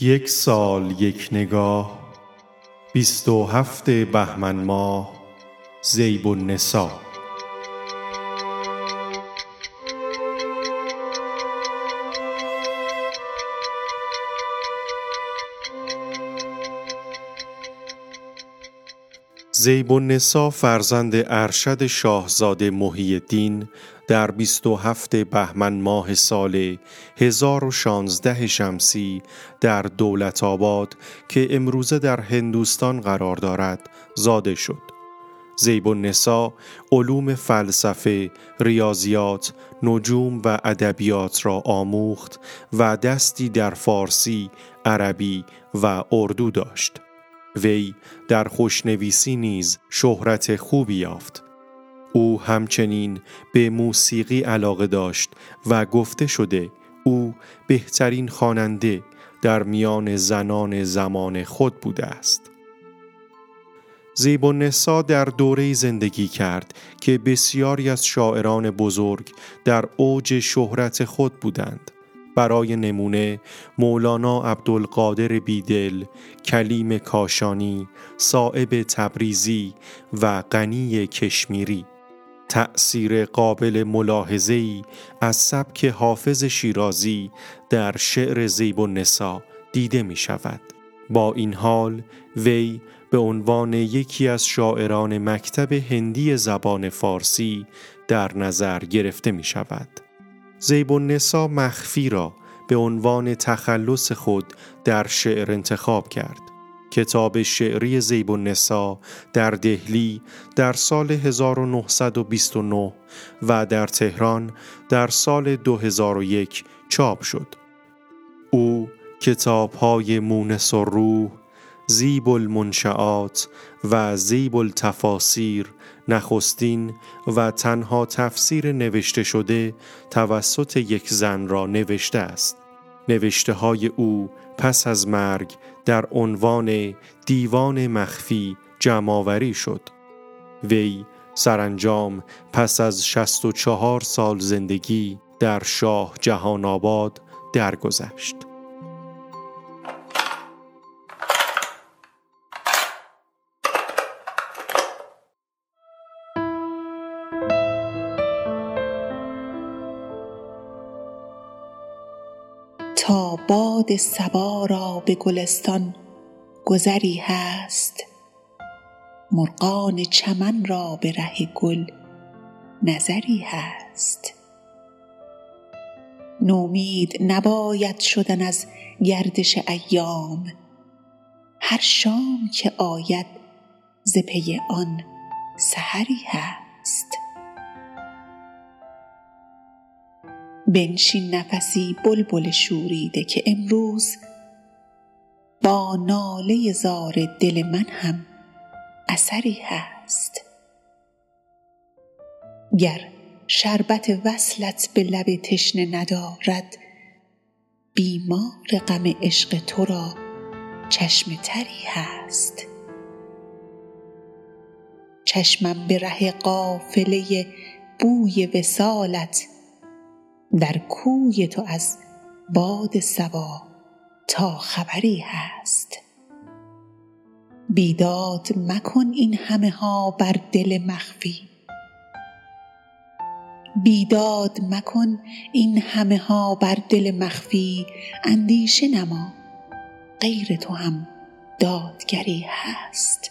یک سال یک نگاه بیست و هفت بهمن ماه ذیب النساء ذیب النساء فرزند ارشد شاهزاده محی الدین در بیست و هفت بهمن ماه سال 1016 شمسی در دولت آباد که امروزه در هندوستان قرار دارد زاده شد. زیب النساء علوم فلسفه، ریاضیات، نجوم و ادبیات را آموخت و دستی در فارسی، عربی و اردو داشت. وی در خوشنویسی نیز شهرت خوبی یافت. او همچنین به موسیقی علاقه داشت و گفته شده او بهترین خواننده در میان زنان زمان خود بوده است. زیب و نسا در دوره زندگی کرد که بسیاری از شاعران بزرگ در اوج شهرت خود بودند. برای نمونه مولانا عبدالقادر بیدل، کلیم کاشانی، صائب تبریزی و غنی کشمیری تأثیر قابل ملاحظه‌ای از سبک حافظ شیرازی در شعر زیب و نسا دیده می شود. با این حال وی به عنوان یکی از شاعران مکتب هندی زبان فارسی در نظر گرفته می شود. زیب و نسا مخفی را به عنوان تخلص خود در شعر انتخاب کرد. کتاب شعری زیب النسا در دهلی در سال 1929 و در تهران در سال 2001 چاپ شد. او کتاب های مونس و روح، زیب المنشعات و زیب التفاسیر نخستین و تنها تفسیر نوشته شده توسط یک زن را نوشته است. نوشته های او پس از مرگ در عنوان دیوان مخفی جمعآوری شد. وی سرانجام پس از 64 سال زندگی در شاه جهان آباد درگذشت. باد صبا را به گلستان گذری هست. مرغان چمن را به ره گل نظری هست. نومید نباید شدن از گردش ایام. هر شام که آید ز پی آن سحری هست. بنشین نفسی بلبل شوریده که امروز با ناله زار دل من هم اثری هست. گر شربت وصلت به لب تشنه ندارد بیمار غم عشق تو را چشم تری هست. چشمم به ره قافله بوی وصالت در کوی تو از باد صبا تا خبری هست. بیداد مکن این همه ها بر دل مخفی. بیداد مکن این همه ها بر دل مخفی. اندیشه نما غیر تو هم دادگری هست.